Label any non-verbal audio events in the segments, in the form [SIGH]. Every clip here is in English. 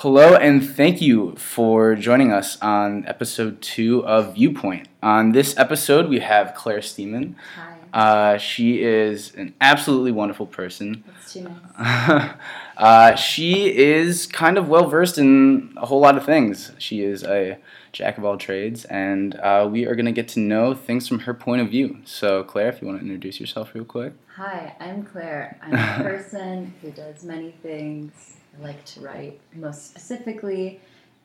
Hello, and thank you for joining us on episode two of Viewpoint. On this episode, we have Claire Steeman. Hi. Uh, she is an absolutely wonderful person. That's too nice. [LAUGHS] uh, she is kind of well versed in a whole lot of things. She is a jack of all trades, and uh, we are going to get to know things from her point of view. So, Claire, if you want to introduce yourself real quick. Hi, I'm Claire. I'm [LAUGHS] a person who does many things. I like to write, most specifically,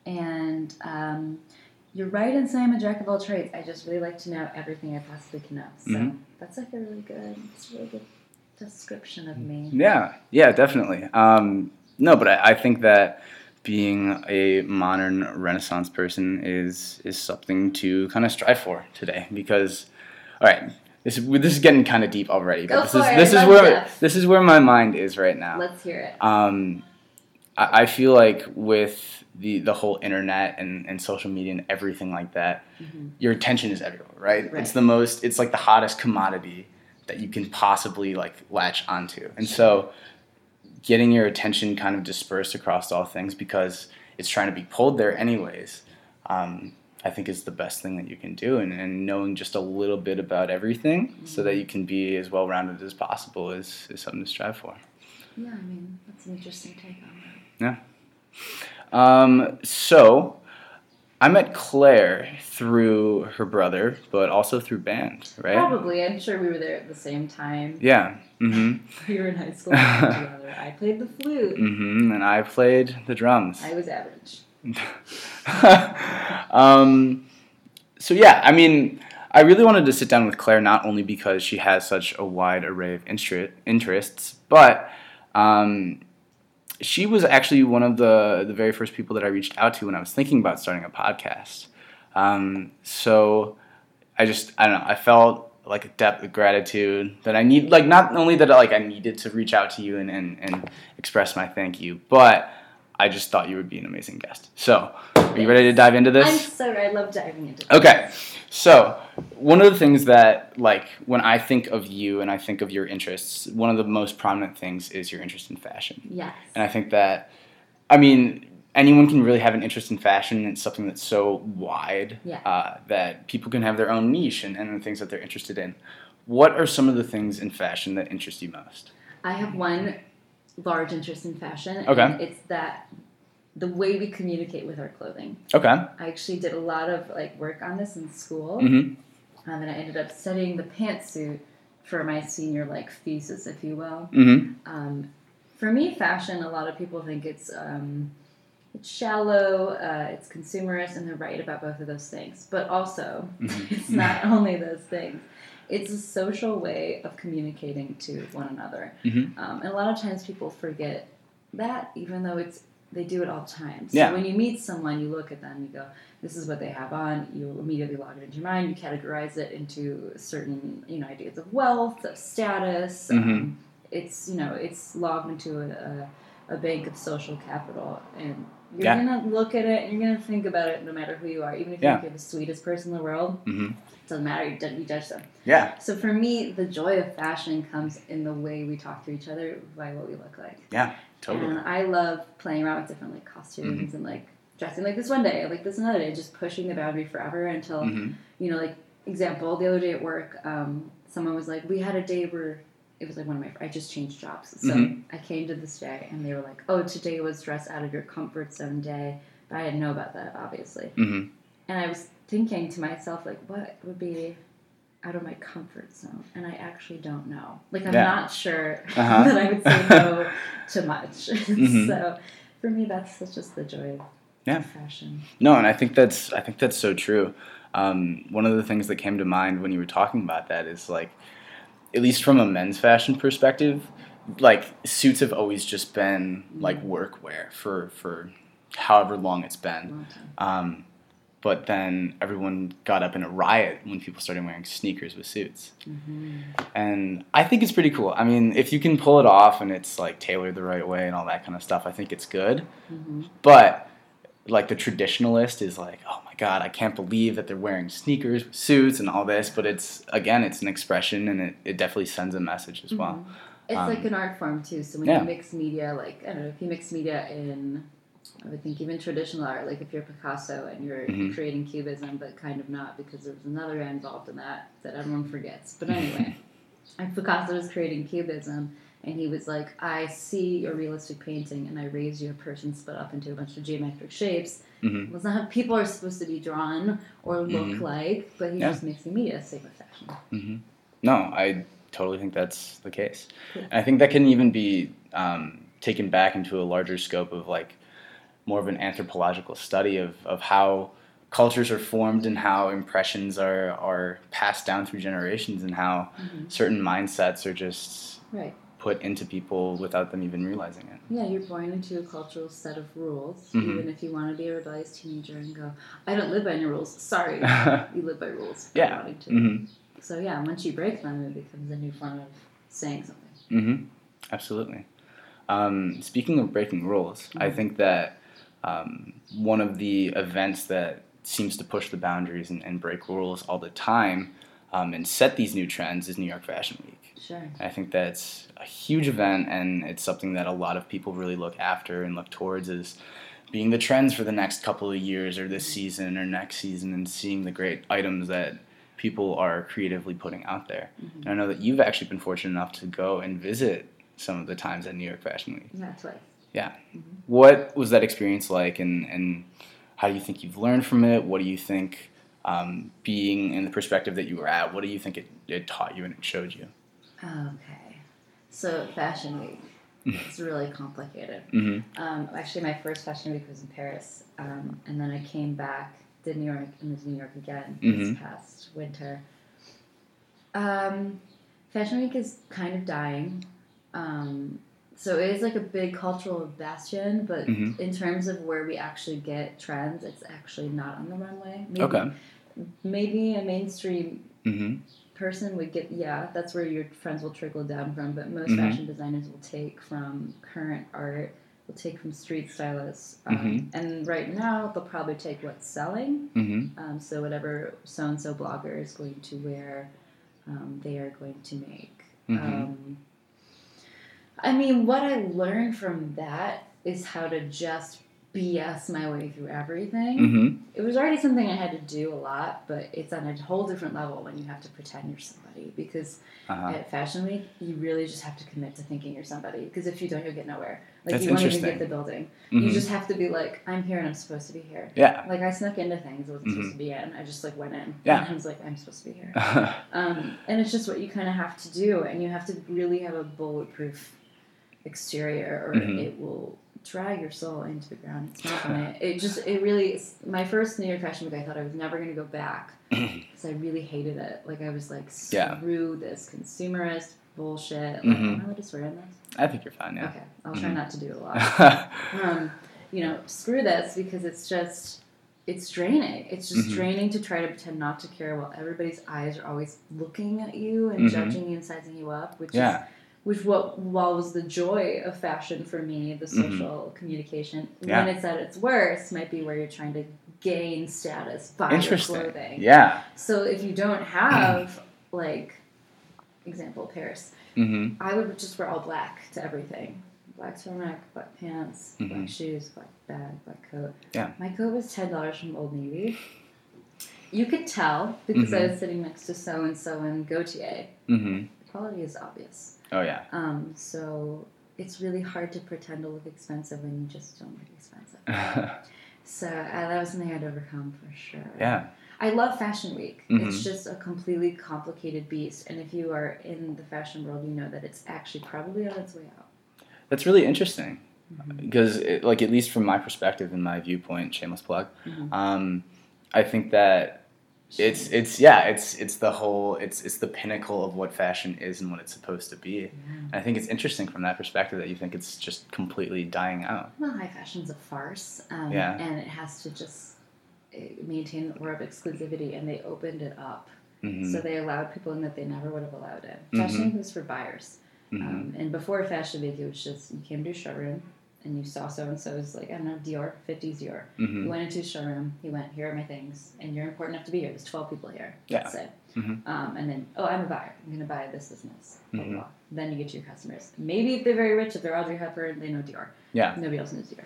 and um, you're right in saying I'm a jack of all trades. I just really like to know everything I possibly can know. So Mhm. that's like a really good, it's a really good description of me. Yeah, yeah, definitely. Um, no, but I, I think that being a modern Renaissance person is is something to kind of strive for today. Because, all right, this is this is getting kind of deep already. Go this is it, this is where this is where my mind is right now. Let's hear it. Um, I, I feel like with the the whole internet and, and social media and everything like that, Mhm. your attention is everywhere, right? Right. It's the most, it's like the hottest commodity that you can possibly like latch onto. And so getting your attention kind of dispersed across all things because it's trying to be pulled there anyways, um, I think is the best thing that you can do. And, and knowing just a little bit about everything so that you can be as well rounded as possible is, is something to strive for. Yeah, I mean, that's an interesting take on that. Um, so I met Claire through her brother, but also through band, right? Probably. I'm sure we were there at the same time. Yeah. Mm-hmm. [LAUGHS] We were in high school together. [LAUGHS] I played the flute. Mm-hmm. And I played the drums. I was average. [LAUGHS] um, so yeah, I mean, I really wanted to sit down with Claire not only because she has such a wide array of inter- interests, but um, she was actually one of the the very first people that I reached out to when I was thinking about starting a podcast. Um, so I just I don't know I felt like a depth of gratitude that I need like not only that like I needed to reach out to you and, and, and express my thank you, but I just thought you would be an amazing guest. So are you ready to dive into this? I'm so I love diving into this. Okay. So, one of the things that, like, when I think of you and I think of your interests, one of the most prominent things is your interest in fashion. Yes. And I think that, I mean, anyone can really have an interest in fashion. It's something that's so wide Yeah. uh, that people can have their own niche and, and the things that they're interested in. What are some of the things in fashion that interest you most? I have one large interest in fashion. and Okay. It's that the way we communicate with our clothing. Okay. I actually did a lot of like work on this in school, Mm-hmm. um, and I ended up studying the pantsuit for my senior like thesis, if you will. Mm-hmm. Um, for me, fashion. A lot of people think it's um, it's shallow, uh, it's consumerist, and they're right about both of those things. But also, Mhm. [LAUGHS] it's not only those things. It's a social way of communicating to one another, Mhm. um, and a lot of times people forget that, even though it's they do it all the time. So Yeah. when you meet someone, you look at them, you go, "This is what they have on." You immediately log it into your mind. You categorize it into certain, you know, ideas of wealth, of status. Mhm. Um, it's you know, it's logged into a, a, a bank of social capital, and you're Yeah. gonna look at it and you're gonna think about it, no matter who you are. Even if Yeah. you think you're the sweetest person in the world, Mm-hmm. Doesn't matter. You judge, you judge them. Yeah. So for me, the joy of fashion comes in the way we talk to each other by what we look like. Yeah, totally. And I love playing around with different like costumes Mm-hmm. and like dressing like this one day, like this another day, just pushing the boundary forever until Mm-hmm. you know, like example, the other day at work, um, someone was like, we had a day where it was like one of my I just changed jobs, so Mhm. I came to this day and they were like, oh, today was dress out of your comfort zone day, but I didn't know about that obviously, Mm-hmm. and I was thinking to myself like, what would be out of my comfort zone, and I actually don't know. Like I'm Yeah. not sure Uh-huh. [LAUGHS] that I would say no [LAUGHS] to much. [LAUGHS] Mhm. so for me, that's, that's just the joy of Yeah. fashion. No, and I think that's I think that's so true. Um, one of the things that came to mind when you were talking about that is like, at least from a men's fashion perspective, like suits have always just been like workwear for for however long it's been. Um, but then everyone got up in a riot when people started wearing sneakers with suits. Mm-hmm. And I think it's pretty cool. I mean, if you can pull it off and it's like tailored the right way and all that kind of stuff, I think it's good. Mm-hmm. But like the traditionalist is like, oh my god, I can't believe that they're wearing sneakers, suits, and all this. But it's again, it's an expression, and it, it definitely sends a message as well. It's Um, like an art form too. So when yeah. you mix media, like I don't know, if you mix media in I would think even traditional art, like if you're Picasso and you're Mhm. creating cubism, but kind of not because there was another guy involved in that that everyone forgets. But [LAUGHS] anyway, and Picasso was creating cubism, and he was like, I see your realistic painting, and I raise you a person split up into a bunch of geometric shapes. hmm Well, it's not how people are supposed to be drawn or look Mhm. like, but he Yeah. just mixing media, same with fashion. hmm No, I totally think that's the case. Cool. I think that can even be um, taken back into a larger scope of like more of an anthropological study of, of how cultures are formed and how impressions are, are passed down through generations and how Mhm. certain mindsets are just Right. put into people without them even realizing it. Yeah, you're born into a cultural set of rules, Mhm. even if you want to be a rebellious teenager and go, I don't live by any rules. Sorry. [LAUGHS] you live by rules. Yeah. wanting to. hmm So, yeah, once you break them, it becomes a new form of saying something. hmm Absolutely. Um, speaking of breaking rules, I Mhm. think that um, one of the events that seems to push the boundaries and, and break rules all the time um, and set these new trends is New York Fashion Week. Sure. I think that's a huge event, and it's something that a lot of people really look after and look towards as being the trends for the next couple of years or this season or next season, and seeing the great items that people are creatively putting out there. Mhm. And I know that you've actually been fortunate enough to go and visit some of the times at New York Fashion Week. Yeah, twice. What was that experience like, and, and how do you think you've learned from it? What do you think, um, being in the perspective that you were at, what do you think it, it taught you and it showed you? Okay. So, Fashion Week. It's really complicated. Mm-hmm. Um, actually, my first Fashion Week was in Paris, um, and then I came back, did New York, and was in New York again this Mhm. past winter. Um, Fashion Week is kind of dying. Um, so it is like a big cultural bastion, but Mhm. in terms of where we actually get trends, it's actually not on the runway. Maybe, Okay. Maybe a mainstream Mm-hmm. person would get yeah that's where your friends will trickle down from but most Mhm. fashion designers will take from current art will take from street stylists um, Mhm. and right now they'll probably take what's selling Mm-hmm. um, so whatever so and so blogger is going to wear um, they are going to make Mhm. um, i mean what i learned from that is how to just bs my way through everything Mm-hmm. it was already something I had to do a lot, but it's on a whole different level when you have to pretend you're somebody. Because Uh-huh. at Fashion Week, you really just have to commit to thinking you're somebody. Because if you don't, you'll get nowhere. Like That's you won't even get the building. Mhm. You just have to be like, I'm here and I'm supposed to be here. Yeah. Like I snuck into things I wasn't Mhm. supposed to be in. I just like went in. Yeah. And I was like, I'm supposed to be here. [LAUGHS] Um, and it's just what you kind of have to do, and you have to really have a bulletproof exterior, or Mhm. it will drag your soul into the ground. It's not gonna. [LAUGHS] It just. It really. is- My first New York Fashion Week, I thought I was never gonna go back because I really hated it. Like I was like, Yeah. screw this consumerist bullshit. Like, Mhm. Am I allowed to swear in this? I think you're fine, Okay, I'll try Mhm. not to do a lot [LAUGHS] um, you know, screw this because it's just it's draining. It's just Mhm. draining to try to pretend not to care while everybody's eyes are always looking at you and Mhm. judging you and sizing you up, which is yeah. Which what while was the joy of fashion for me, the Mhm. social communication. Yeah. When it's at its worst, might be where you're trying to gain status by your clothing. Yeah. So if you don't have like example Paris, Mm-hmm. I would just wear all black to everything. Black turtleneck, black pants, Mhm. black shoes, black bag, black coat. Yeah. My coat was ten dollars from Old Navy. You could tell because I Mhm. was sitting next to so and so in Gaultier. Mm-hmm. The quality is obvious. Oh yeah. Um, so it's really hard to pretend to look expensive when you just don't look expensive. [LAUGHS] So uh, that was something I'd overcome for sure. yeah. I love Fashion Week. Mhm. It's just a completely complicated beast, and if you are in the fashion world, you know that it's actually probably on its way out. That's really interesting Mhm. because, it, like, at least from my perspective and my viewpoint, shameless plug. Mhm. Um, I think that it's it's yeah it's it's the whole it's it's the pinnacle of what fashion is and what it's supposed to be. Yeah. I think it's interesting from that perspective that you think it's just completely dying out. Well, high fashion's a farce, um, Yeah. and it has to just uh, maintain the aura of exclusivity, and they opened it up. hmm So they allowed people in that they never would have allowed in. Mhm. Fashion Week was for buyers. hmm Um, and before Fashion Week, it was just you came to a showroom and you saw so and so so's, like, I don't know, Dior, 50s Dior. hmm You went into a showroom, he went, here are my things, and you're important enough to be here. There's 12 people here, Yeah. let's say. Mhm. Um, and then, oh, I'm a buyer. I'm going to buy this, this, and this. Blah, blah, Mhm. blah. Then you get to your customers. Maybe if they're very rich, if they're Audrey Hepburn, they know Dior. Yeah. Nobody else knows Dior.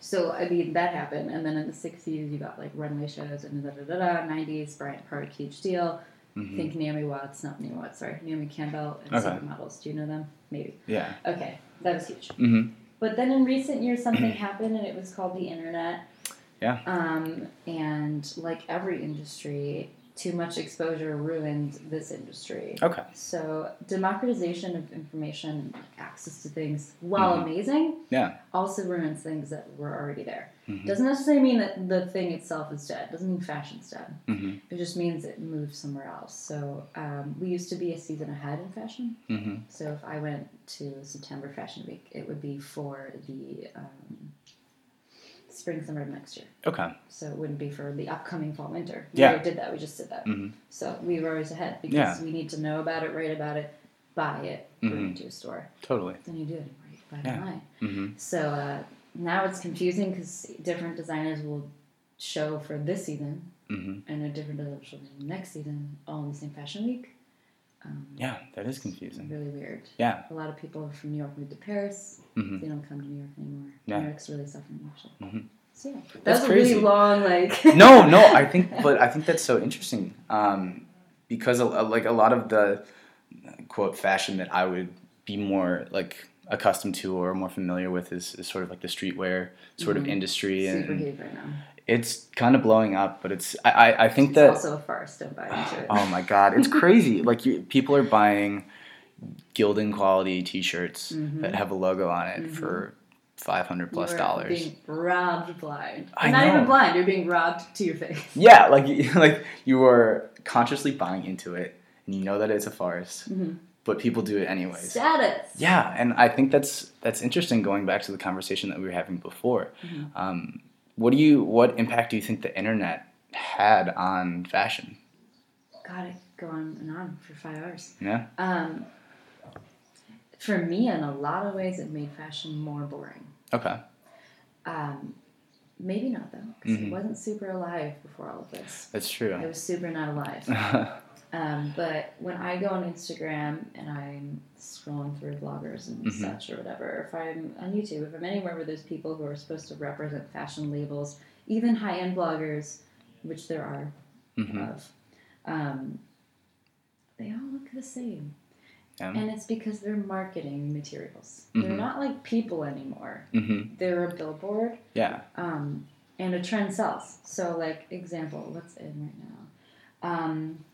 So I mean that happened, and then in the '60s you got like runway shows and da da da da. '90s Bryant Park, huge deal. Mhm. Think Naomi Watts, not Naomi Watts, sorry, Naomi Campbell and Okay. supermodels. Do you know them? Maybe. Yeah. Okay, that was huge. hmm But then in recent years, something [CLEARS THROAT] happened, and it was called the internet. Yeah. Um, and like every industry, too much exposure ruined this industry. Okay. So democratization of information, access to things, while Mhm. amazing, Yeah. also ruins things that were already there. Mhm. Doesn't necessarily mean that the thing itself is dead. Doesn't mean fashion's dead. hmm It just means it moved somewhere else. So um, we used to be a season ahead in fashion. hmm So if I went to September Fashion Week, it would be for the um, spring summer of next year. Okay. So it wouldn't be for the upcoming fall winter. We Yeah. already did that. We just did that. hmm So we were always ahead because Yeah. we need to know about it, write about it, buy it, bring Mhm. it to a store. Totally. Then you do it. Right? Buy it Yeah. online. hmm So uh, now it's confusing because different designers will show for this season hmm and a different designer will show next season all in the same fashion week. Um, Yeah, that is confusing. Really weird. Yeah. A lot of people from New York moved to Paris. Hmm They don't come to New York anymore. Yeah. New York's really suffering actually. Mhm. So yeah, that That's was a crazy. really long like. [LAUGHS] no, no, I [LAUGHS] think, but I think that's so interesting um, because a, a- like a lot of the quote fashion that I would be more like accustomed to or more familiar with is, is sort of like the streetwear sort Mhm. of industry, super and right now. it's kind of blowing up. But it's I, I, I think It's that also a farce. Don't buy into it. oh my god, it's [LAUGHS] crazy. like you, people are buying Gildan quality T-shirts Mhm. that have a logo on it Mhm. for five hundred plus you are dollars. Being robbed blind. I You're not know. even blind. You're being robbed to your face. [LAUGHS] Yeah, like you- [LAUGHS] like you are consciously buying into it, and you know that it's a farce, Mhm. but people do it anyways. Status. Yeah, and I think that's that's interesting. Going back to the conversation that we were having before, Mhm. um, what do you what impact do you think the internet had on fashion? God, it go on and on for five hours. Yeah. Um, for me, in a lot of ways, it made fashion more boring. Okay. Um, maybe not though, because Mhm. I wasn't super alive before all of this. That's I true. was super not alive. [LAUGHS] Um, but when I go on Instagram and I'm scrolling through bloggers and Mhm. such or whatever, if I'm on YouTube, if I'm anywhere where there's people who are supposed to represent fashion labels, even high end bloggers, which there are hmm of, um, they all look the same. And it's because they're marketing materials. They're Mhm. not like people anymore. hmm They're a billboard Yeah. um, and a trend sells. So, like example, what's in right now? Um,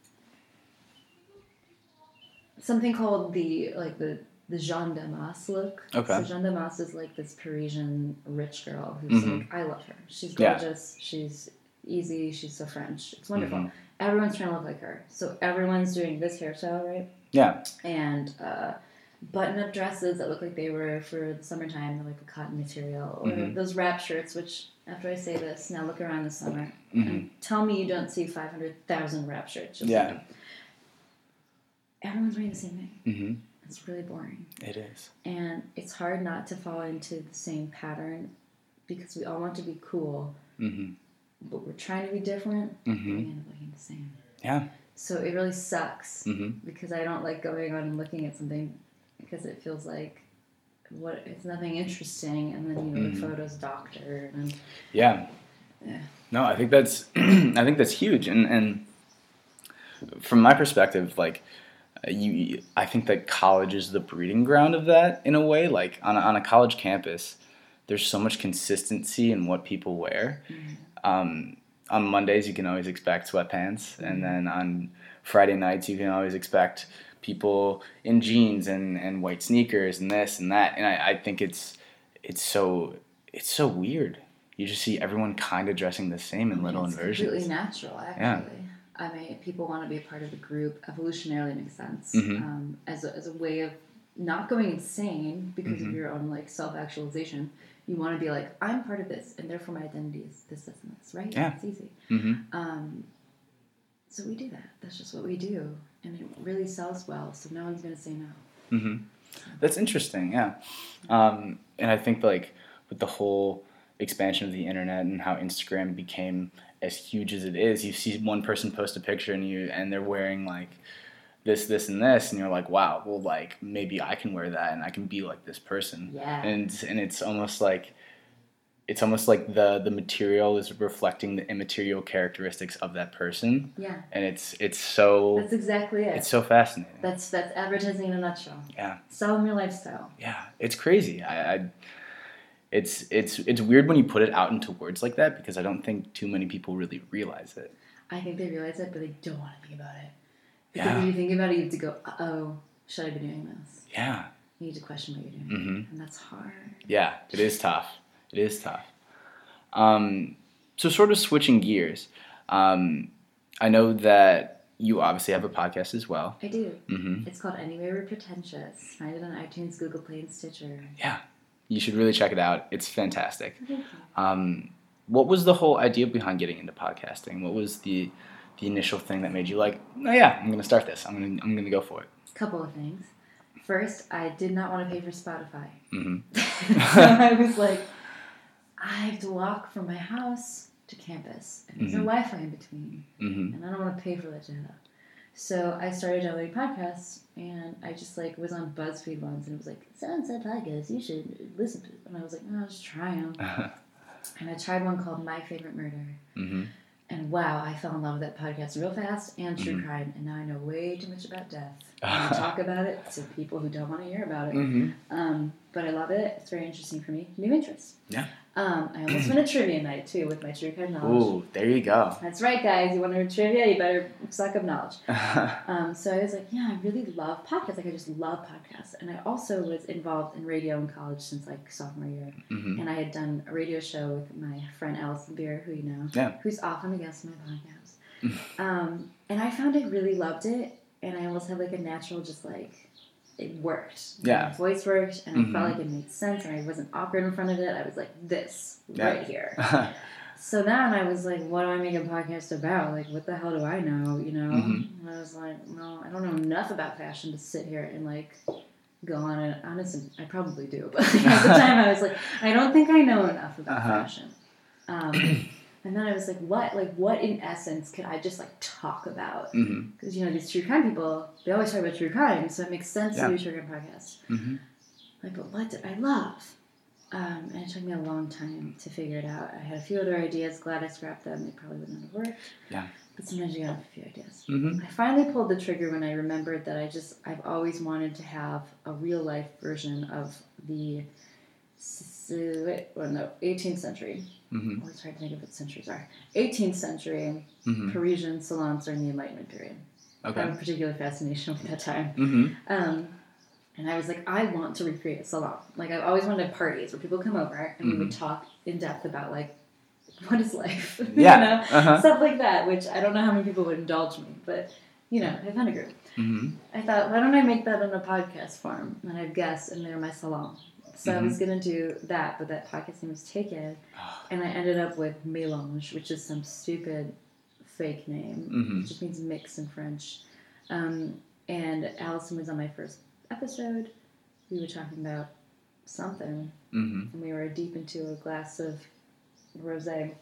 something called the like the the Jeanne Damas look. Okay. So Jeanne Damas is like this Parisian rich girl who's Mhm. like I love her. She's gorgeous. Yeah. She's easy. She's so French. It's wonderful. Mhm. Everyone's trying to look like her. So everyone's doing this hairstyle, right? Yeah. and uh, button-up dresses that look like they were for the summertime, they're like a cotton material, or Mhm. those wrap shirts. Which, after I say this, now look around the summer hmm and tell me you don't see five hundred thousand wrap shirts. Just Yeah. like everyone's wearing the same thing. hmm It's really boring, It is. and it's hard not to fall into the same pattern because we all want to be cool, hmm but we're trying to be different. hmm We end up looking the same. Yeah. So it really sucks. hmm because I don't like going on and looking at something because it feels like what it's nothing interesting and then you know Mhm. the photos doctored and Yeah. Yeah. No, I think that's [CLEARS THROAT] I think that's huge, and and from my perspective, like uh, you, I think that college is the breeding ground of that in a way. Like on a, on a college campus, there's so much consistency in what people wear. Um, on Mondays, you can always expect sweatpants, and then on Friday nights, you can always expect people in jeans and, and white sneakers and this and that. And I, I think it's it's so it's so weird. You just see everyone kind of dressing the same in little it's inversions. completely natural actually. Yeah. I mean, people want to be a part of the group. Evolutionarily makes sense Mhm. um, as a, as a way of not going insane because Mhm. of your own like self actualization. You want to be like, I'm part of this, and therefore my identity is this, this, and this, right? Yeah. It's easy. hmm Um, so we do that. That's just what we do, and it really sells well. So no one's gonna say no. hmm That's interesting, yeah. Um, and I think like with the whole expansion of the internet and how Instagram became as huge as it is, you see one person post a picture and you and they're wearing like this, this, and this, and you're like, wow, well, like maybe I can wear that and I can be like this person. Yeah. And and it's almost like it's almost like the the material is reflecting the immaterial characteristics of that person, Yeah, and it's it's so that's exactly it. it's so fascinating. that's that's advertising in a nutshell. Yeah. Sell them your lifestyle. Yeah, it's crazy. I, I it's it's it's weird when you put it out into words like that because I don't think too many people really realize it. I think they realize it, but they don't want to think about it. Because Yeah. if you think about it, you have to go, uh oh, should I be doing this? Yeah. You need to question what you're doing. Mm-hmm. And that's hard. Yeah, it is tough. It is tough. Um, so, sort of switching gears, um, I know that you obviously have a podcast as well. I do. Mm-hmm. It's called Anyway We're Pretentious. Find it on iTunes, Google Play, and Stitcher. Yeah. You should really check it out. It's fantastic. Thank you. Um, what was the whole idea behind getting into podcasting? What was the the initial thing that made you like, oh yeah, I'm gonna start this. I'm gonna I'm gonna go for it. Couple of things. First, I did not want to pay for Spotify. mm-hmm. [LAUGHS] so I was like, I have to walk from my house to campus, and there's Mhm. no Wi-Fi in between, hmm and I don't want to pay for that data. So I started downloading podcasts, and I just like was on BuzzFeed once, and it was like, "Sound said podcast, you should listen to." it. And I was like, "No, I'll just try them." [LAUGHS] And I tried one called My Favorite Murder, hmm and wow, I fell in love with that podcast real fast and true Mhm. crime, and now I know way too much about death. And talk [LAUGHS] about it to people who don't want to hear about it. hmm Um, but I love it. It's very interesting for me. New interest. Yeah. Um, I almost went to trivia night too with my true crime knowledge. Ooh, there you go. That's right, guys. You want to trivia? You better suck up knowledge. [LAUGHS] Um, so I was like, yeah, I really love podcasts. Like I just love podcasts, and I also was involved in radio in college since like sophomore year. hmm And I had done a radio show with my friend Allison Beer, who you know, Yeah. who's often a guest on my podcast. [LAUGHS] um, and I found I really loved it, and I almost had like a natural, just like it worked. Yeah. my voice worked, and I Mhm. felt like it made sense, and I wasn't awkward in front of it. I was like this Yeah. right here. [LAUGHS] So then I was like, what do I make a podcast about? Like, what the hell do I know? You know? Mhm. And I was like, no, I don't know enough about fashion to sit here and like go on it. Honestly, I probably do, [LAUGHS] but at the [LAUGHS] time I was like, I don't think I know enough about Uh-huh. fashion. Um, and then I was like, what? Like, what in essence could I just like talk about? hmm Because you know these true crime people, they always talk about true crime, so it makes sense Yeah. to do a true crime podcast. hmm Like, but what did I love? Um, and it took me a long time to figure it out. I had a few other ideas. Glad I scrapped them. They probably wouldn't have worked. Yeah. But sometimes you have a few ideas. hmm I finally pulled the trigger when I remembered that I just I've always wanted to have a real life version of the s- s- wait, well, no, 18th century. Hmm Always hard to think of what centuries are. 18th century hmm Parisian salons during the Enlightenment period. I have Okay. a particular fascination with that time. hmm Um, and I was like, I want to recreate a salon. Like I've always wanted parties where people come over and we would talk in depth about like what is life, [LAUGHS] Mm-hmm. Yeah. you know, Uh-huh. stuff like that. Which I don't know how many people would indulge me, but you know, I found a group. hmm I thought, why don't I make that in a podcast form? And I have guests, and they're my salon. So I was Mm-hmm. gonna do that, but that podcast name was taken, [SIGHS] and I ended up with Mélange, which is some stupid fake name. Mhm. It just means mix in French. Um, and Allison was on my first episode. We were talking about something, hmm and we were deep into a glass of rosé.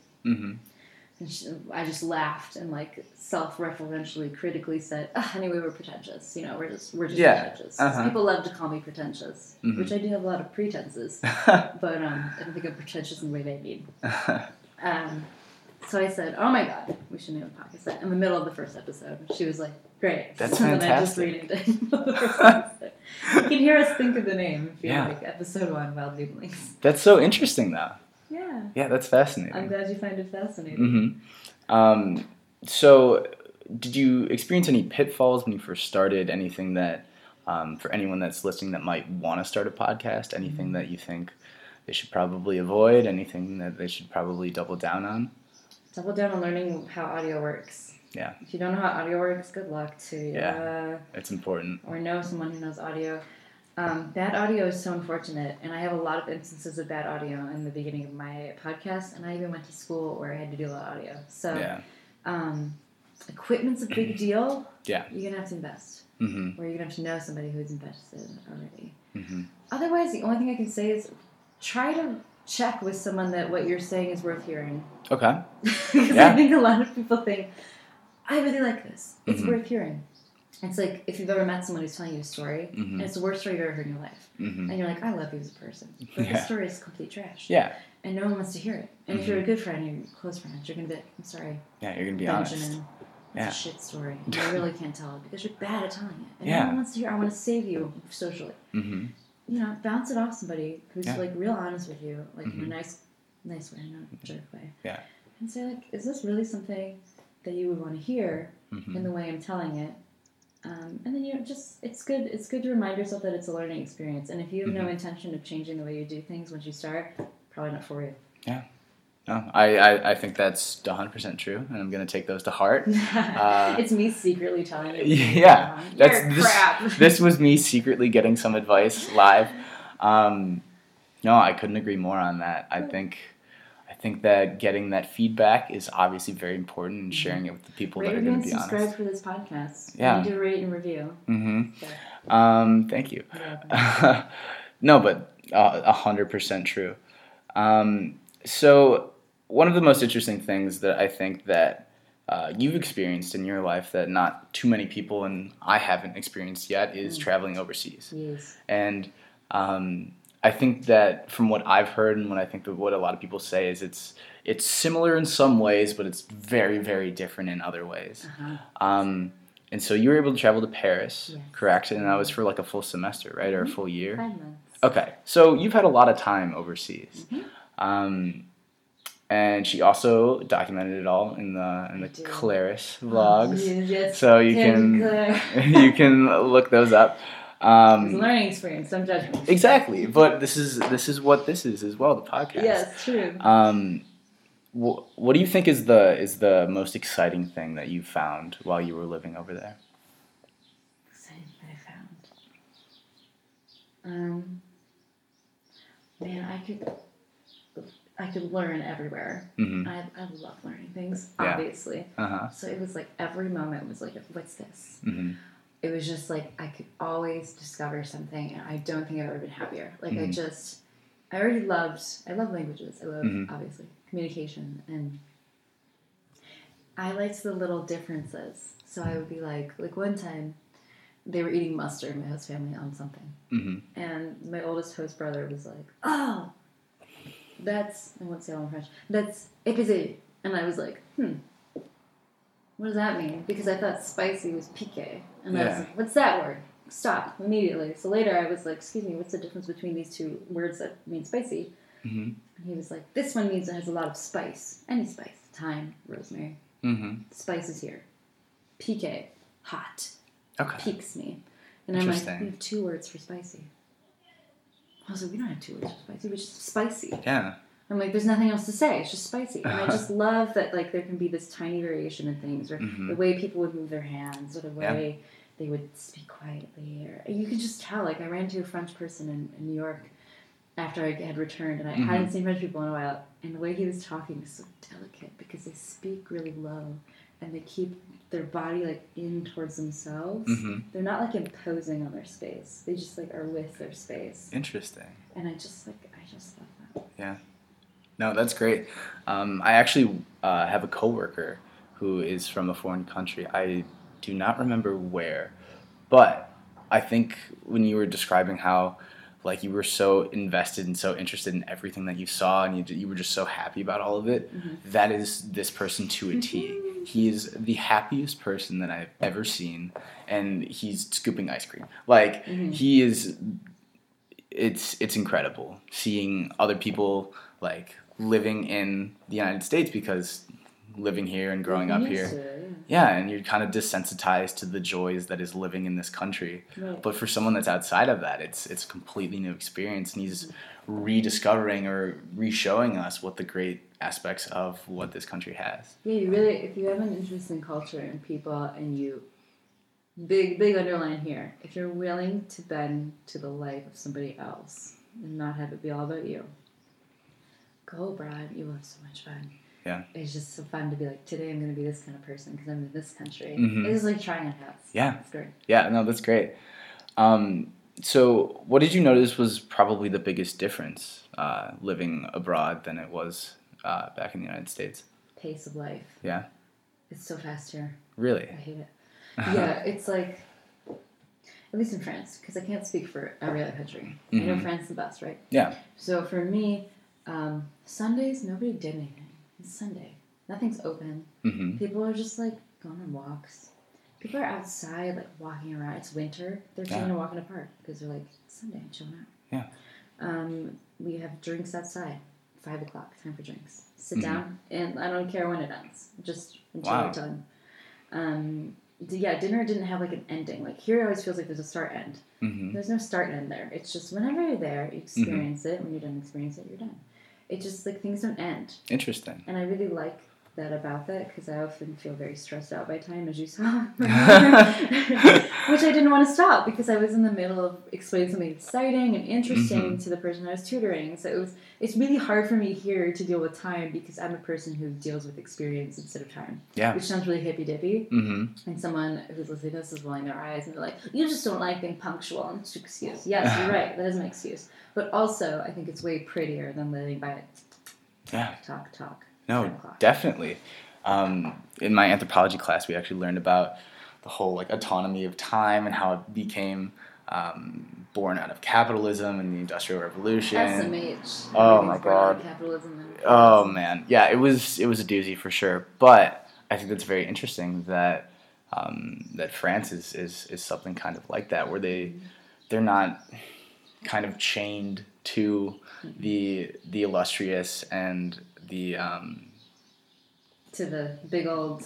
And she, I just laughed and like self-referentially, critically said, "Ah, "Anyway, we're pretentious. You know, we're just we're just Yeah, pretentious. uh-huh. People love to call me pretentious, Mhm. which I do have a lot of pretenses, [LAUGHS] but um, I don't think I'm pretentious in the way they mean." Um, so I said, "Oh my god, we should name a podcast." In the middle of the first episode, she was like, "Great." That's [LAUGHS] so then I just fantastic. renamed it. the first episode. you can hear us think of the name if you Yeah. like episode one, Wild Newblings. That's so interesting, though. Yeah, Yeah, that's fascinating. I'm glad you find it fascinating. hmm Um, so, did you experience any pitfalls when you first started? Anything that, um, for anyone that's listening that might want to start a podcast, anything that you think they should probably avoid? Anything that they should probably double down on? Double down on learning how audio works. Yeah. If you don't know how audio works, good luck to you. Yeah. It's important. or know someone who knows audio. Um, bad audio is so unfortunate, and I have a lot of instances of bad audio in the beginning of my podcast, and I even went to school where I had to do a lot of audio. So, Yeah. um, equipment's a big deal. Yeah. You're gonna have to invest, hmm or you're gonna have to know somebody who's invested already. hmm Otherwise, the only thing I can say is try to check with someone that what you're saying is worth hearing. Okay. [LAUGHS] because Yeah. I think a lot of people think, I really like this. It's Mhm. worth hearing. It's like if you've ever met someone who's telling you a story, Mhm. and it's the worst story you've ever heard in your life, hmm and you're like, I love you as a person, but Yeah. the story is complete trash, Yeah, and no one wants to hear it. And if you're a good friend, you're close friends, you're gonna be like, I'm sorry, yeah, you're gonna be Benjamin. honest. It's Yeah. a shit story. [LAUGHS] I really can't tell it because you're bad at telling it. And Yeah. no one wants to hear. I want to save you socially. hmm You know, bounce it off somebody who's Yeah. like real honest with you, like in Mhm. a nice, nice way, not a jerk way. Yeah. And say like, is this really something that you would want to hear hmm in the way I'm telling it? Um, and then you know, just it's good. It's good to remind yourself that it's a learning experience. And if you have no Mhm. intention of changing the way you do things once you start, probably not for you. Yeah. No, I, I, I think that's 100% true, and I'm gonna take those to heart. [LAUGHS] it's me secretly telling you. [LAUGHS] Yeah, that's- this- crap. [LAUGHS] this was me secretly getting some advice live. Um, no, I couldn't agree more on that. I think think that getting that feedback is obviously very important and sharing it with the people Rate, that are going to be on. subscribe honest. for this podcast. Yeah. And do rate and review. Mm-hmm. Okay. Um, thank you. [LAUGHS] No, but uh, a hundred percent true. Um, so one of the most interesting things that I think that uh, you've experienced in your life that not too many people and I haven't experienced yet is Mm. traveling overseas. Yes. And um, I think that from what I've heard and what I think that what a lot of people say is it's it's similar in some ways, but it's very very different in other ways. Uh-huh. Um, and so you were able to travel to Paris, Yes. correct? And that was for like a full semester, right, or a Mhm. full year? Five months. Okay, so you've had a lot of time overseas, Mhm. um, and she also documented it all in the in the. Claris vlogs. Yes, yes. So you can [LAUGHS] you can look those up. [LAUGHS] It's a Um, learning experience. Don't judge me. exactly, but this is this is what this is as well. The podcast. Yes, true. Um, wh- what do you think is the is the most exciting thing that you found while you were living over there? Exciting that I found. Um, man, I could, I could learn everywhere. hmm I, I love learning things, Yeah. obviously. Uh huh. So it was like every moment was like, what's this? hmm It was just like I could always discover something, and I don't think I've ever been happier. Like I Mhm. just, I already loved. I love languages. I love Mhm. obviously communication, and I liked the little differences. So I would be like, like one time, they were eating mustard, my host family, on something, hmm and my oldest host brother was like, "Oh, that's I won't say all in French. That's épicé," and I was like, "Hmm, what does that mean?" Because I thought spicy was piqué, and I was like, "What's that word?" Stop immediately. So later I was like, "Excuse me, what's the difference between these two words that mean spicy?" hmm And he was like, "This one means it has a lot of spice, any spice, thyme, rosemary. hmm Spice is here. Piqué, hot, Okay. piques me." And I'm like, "We have two words for spicy." I was like, "We don't have two words for spicy. We're just spicy." Yeah. I'm like, there's nothing else to say. It's just spicy. And I [LAUGHS] just love that like there can be this tiny variation in things, or Mhm. the way people would move their hands, or the Yeah. way they would speak quietly, or you could just tell. Like I ran into a French person in, in New York after I had returned, and I Mhm. hadn't seen French people in a while, and the way he was talking is so delicate because they speak really low, and they keep their body like in towards themselves. hmm They're not like imposing on their space. They just like are with their space, Interesting. and I just like I just love that. No, that's great. Um, I actually uh, have a coworker who is from a foreign country. I do not remember where, but I think when you were describing how like you were so invested and so interested in everything that you saw and you, you were just so happy about all of it Mhm. that is this person to a t he is the happiest person that i've ever seen and he's scooping ice cream like Mhm. he is it's it's incredible seeing other people like living in the United States because living here and growing up here. it, Yeah, and you're kind of desensitized to the joys that is living in this country. Right. But for someone that's outside of that, it's it's a completely new experience and he's rediscovering or re-showing us what the great aspects of what this country has. Yeah, you really, if you have an interest in culture and people, and you, big, big underline here, if you're willing to bend to the life of somebody else and not have it be all about you, go abroad. You will have so much fun. Yeah. It's just so fun to be like, today I'm going to be this kind of person because I'm in this country. Mhm. It's like trying on hats. Yeah. It's great. Yeah, no, that's great. Um, so, what did you notice was probably the biggest difference uh, living abroad than it was uh, back in the United States? Pace of life. Yeah. It's so fast here. Really? I hate it. [LAUGHS] yeah, it's like at least in France, because I can't speak for every other country. I know Mhm. France is the best, right? Yeah. So for me, um, Sundays nobody did anything. It's Sunday, nothing's open. hmm People are just like going on walks. People are outside, like walking around. It's winter. They're Yeah. taking a walk in a park because they're like it's Sunday, I'm chilling out. Yeah. Um, we have drinks outside. Five o'clock, time for drinks. Sit Mhm. down, and I don't care when it ends. Just until Wow. we're done. Um, yeah, dinner didn't have like an ending. Like here, it always feels like there's a start end. hmm There's no start and end there. It's just whenever you're there, Mm-hmm. you experience it. When you're done experiencing it, you're done. It just like things don't end. Interesting. And I really like that about that because I often feel very stressed out by time, as you saw, [LAUGHS] which I didn't want to stop because I was in the middle of explaining something exciting and interesting Mm-hmm. to the person I was tutoring. So it was it's really hard for me here to deal with time because I'm a person who deals with experience instead of time, Yeah. which sounds really hippy dippy. hmm And someone who's listening to this is rolling their eyes and they're like, "You just don't like being punctual." And it's an excuse. Yes, [LAUGHS] you're right. That is an excuse. But also, I think it's way prettier than living by Yeah. talk, talk. No, definitely. Um, in my anthropology class, we actually learned about the whole like autonomy of time and how it became um, born out of capitalism and the Industrial Revolution. SMH. Oh my born out of God. Capitalism Oh man, yeah, it was it was a doozy for sure. But I think that's very interesting that um, that France is, is is something kind of like that, where they they're not kind of chained to the the illustrious and the um, to the big old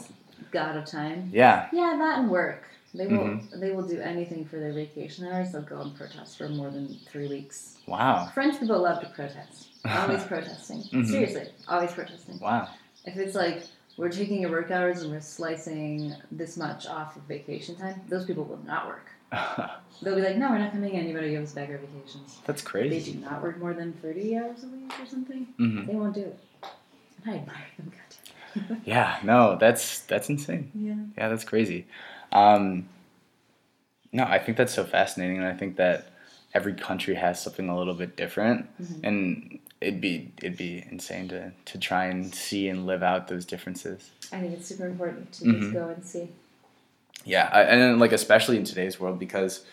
god of time. yeah Yeah, that and work. They will Mm-hmm. they will do anything for their vacation hours. They'll go and protest for more than three weeks. wow French people love to protest. Always [LAUGHS] protesting. Mhm. Seriously, always protesting. wow If it's like we're taking your work hours and we're slicing this much off of vacation time, those people will not work. [LAUGHS] They'll be like, no, we're not coming in. You better give us back our vacations. that's crazy. They do not work more than 30 hours a week or something. hmm They won't do it. And I admire them. Yeah, no, that's that's insane. yeah. Yeah, that's crazy. Um, no, I think that's so fascinating, and I think that every country has something a little bit different, Mhm. and it'd be it'd be insane to to try and see and live out those differences. I think it's super important to Mhm. just go and see. Yeah, I, and then, like especially in today's world because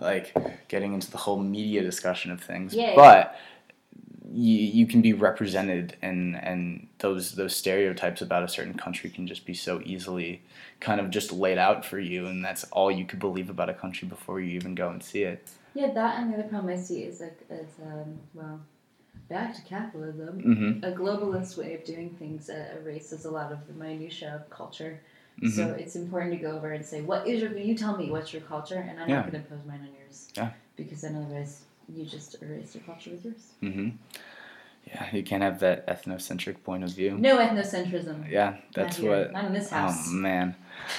like getting into the whole media discussion of things, Yeah. but you, you can be represented and and those those stereotypes about a certain country can just be so easily kind of just laid out for you and that's all you could believe about a country before you even go and see it. Yeah, that and the other problem I see is like is um well, back to capitalism. Mhm. A globalist way of doing things uh, erases a lot of the minutia of culture. Mhm. So it's important to go over and say, "What is your? You tell me what's your culture, and I'm Yeah. not going to impose mine on yours." Yeah. Because then otherwise, you just erase your culture with yours. Mm-hmm. Yeah, you can't have that ethnocentric point of view. No ethnocentrism. Yeah, that's not what Not in this house. Oh man.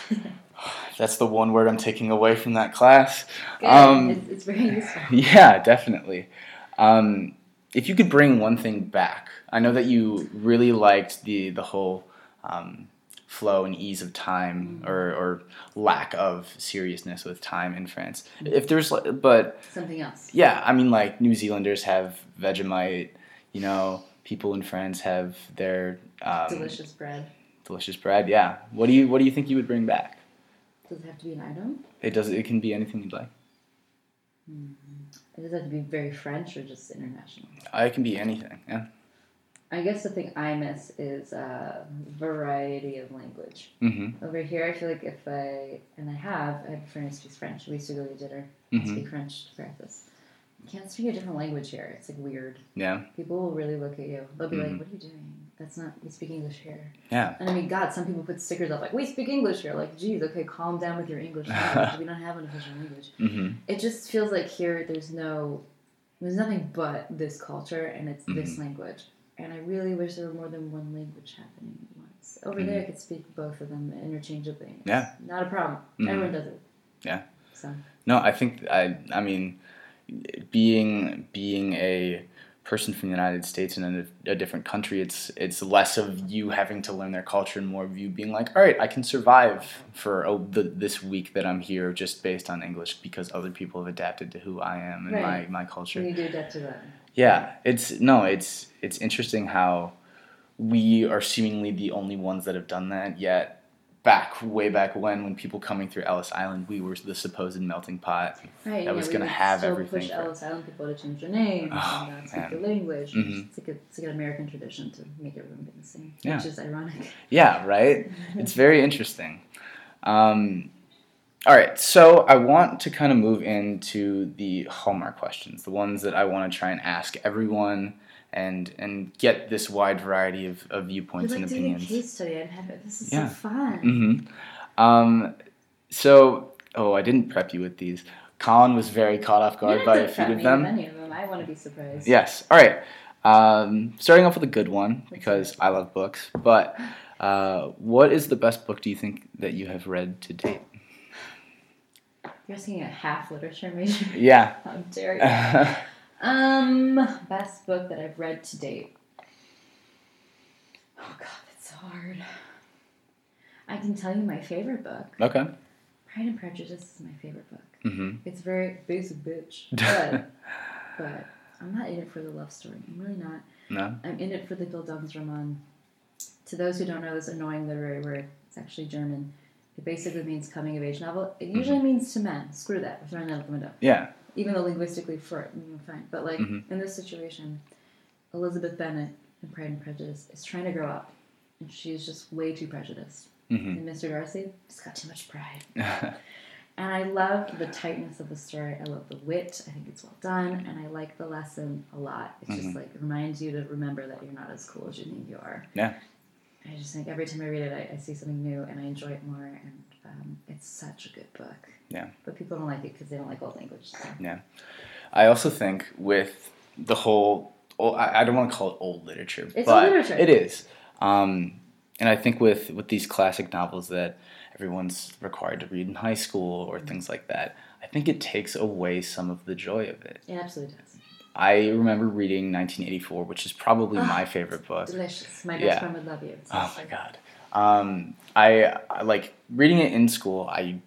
[LAUGHS] That's the one word I'm taking away from that class. Good. Um, it's, it's very useful. [LAUGHS] Yeah, definitely. Um, if you could bring one thing back, I know that you really liked the the whole um, flow and ease of time, Mm. or, or lack of seriousness with time in France. If there's, but Something else. yeah, I mean, like New Zealanders have Vegemite. You know, people in France have their um, Delicious bread. delicious bread. Yeah. What do you What do you think you would bring back? Does it have to be an item? It does. It can be anything you'd like. It does it have to be very French or just international. It can be anything. Yeah. I guess the thing I miss is uh, variety of language. Mm-hmm. Over here, I feel like if I, and I have, I friend who speaks French. We used to go to dinner and Mhm. speak French to practice. You can't speak a different language here. It's like weird. Yeah. People will really look at you. They'll be Mhm. like, what are you doing? That's not, we speak English here. Yeah. And I mean, God, some people put stickers up like, we speak English here. Like, geez, okay, calm down with your English [LAUGHS] language. we don't have an official language. Mm-hmm. It just feels like here there's no, there's nothing but this culture and it's this Mm-hmm. language. And I really wish there were more than one language happening at once. Over there, I could speak both of them interchangeably. Mm-hmm. Yeah. Not a problem. Mhm. Everyone does it. Yeah. So, No, I think I. I mean, being being a person from the United States in a, a different country, it's it's less of you having to learn their culture and more of you being like, all right, I can survive for oh, the, this week that I'm here just based on English because other people have adapted to who I am and Right. my my culture. you need to adapt to that. Yeah, it's no, it's it's interesting how we are seemingly the only ones that have done that. Yet back way back when when people coming through Ellis Island, we were the supposed melting pot. Right, that was gonna would have still everything push for- Ellis Island people to change their name, Oh, and not speak the language. Mhm. It's like a, it's like an American tradition to make everyone be the same, Yeah. which is ironic. Yeah, right. It's very interesting. Um, all right, so I want to kind of move into the hallmark questions, the ones that I want to try and ask everyone and and get this wide variety of, of viewpoints like and doing a opinions. case study. I'd have it. This is Yeah. so fun. hmm Um, so, oh, I didn't prep you with these. Colin was very caught off guard by a few of them. with any of them. I want to be surprised. Yes. All right. Um, starting off with a good one because I love books. But uh, what is the best book do you think that you have read to date? You're asking a half literature major. Yeah. [LAUGHS] How dare you? [LAUGHS] Um, best book that I've read to date. Oh God, that's so hard. I can tell you my favorite book. okay. Pride and Prejudice is my favorite book. Mm-hmm. It's very basic bitch, [LAUGHS] but but I'm not in it for the love story. I'm really not. No. I'm in it for the Bildungsroman. To those who don't know this annoying literary word, it's actually German. It basically means coming of age novel. It usually means to men. Screw that. We're throwing that out the window. Yeah. Even though linguistically, for it, mm, fine. But like Mhm. in this situation, Elizabeth Bennet in Pride and Prejudice is trying to grow up, and she's just way too prejudiced. hmm And Mr. Darcy he's got too much pride. [LAUGHS] And I love the tightness of the story. I love the wit. I think it's well done, and I like the lesson a lot. It just Mhm. like reminds you to remember that you're not as cool as you think you are. Yeah. I just think every time I read it, I, I see something new, and I enjoy it more. And um, it's such a good book. Yeah. But people don't like it because they don't like old language. So. I also think with the whole, oh, I, don't want to call it old literature, It's but literature. it is. Um, and I think with with these classic novels that everyone's required to read in high school or things like that, I think it takes away some of the joy of it. It absolutely does. I remember reading 1984, which is probably Ah, my favorite book. Delicious. My best Yeah. friend would love you. It's Oh my god. Um, I, I like reading it in school. I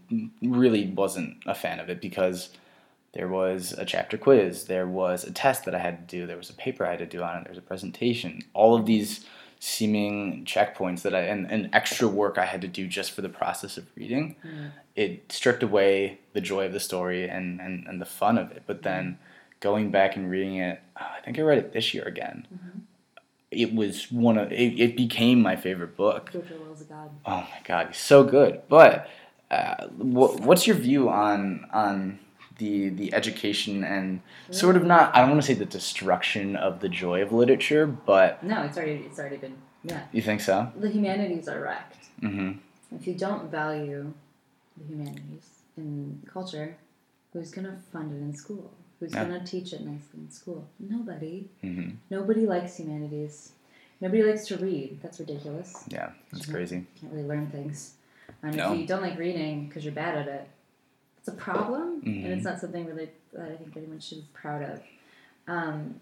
really wasn't a fan of it because there was a chapter quiz, there was a test that I had to do, there was a paper I had to do on it, there was a presentation. All of these seeming checkpoints that I and, and extra work I had to do just for the process of reading. Mm. It stripped away the joy of the story and, and, and the fun of it. But then going back and reading it, I think I read it this year again. Mhm. It was one of it, it became my favorite book. George Orwell's a god. Oh my god, he's so good. But uh, wh- what's your view on on the the education and sort of not? I don't want to say the destruction of the joy of literature, but No, it's already it's already been yeah. you think so? The humanities are wrecked. Mm-hmm. If you don't value the humanities in culture, who's gonna fund it in school? Who's Yeah. gonna teach it nicely in school? Nobody. Mm-hmm. Nobody likes humanities. Nobody likes to read. That's ridiculous. Yeah, that's Mhm. crazy. Can't really learn things. And No. if you don't like reading because you're bad at it, it's a problem, Mhm. and it's not something really that I think anyone should be proud of. Um,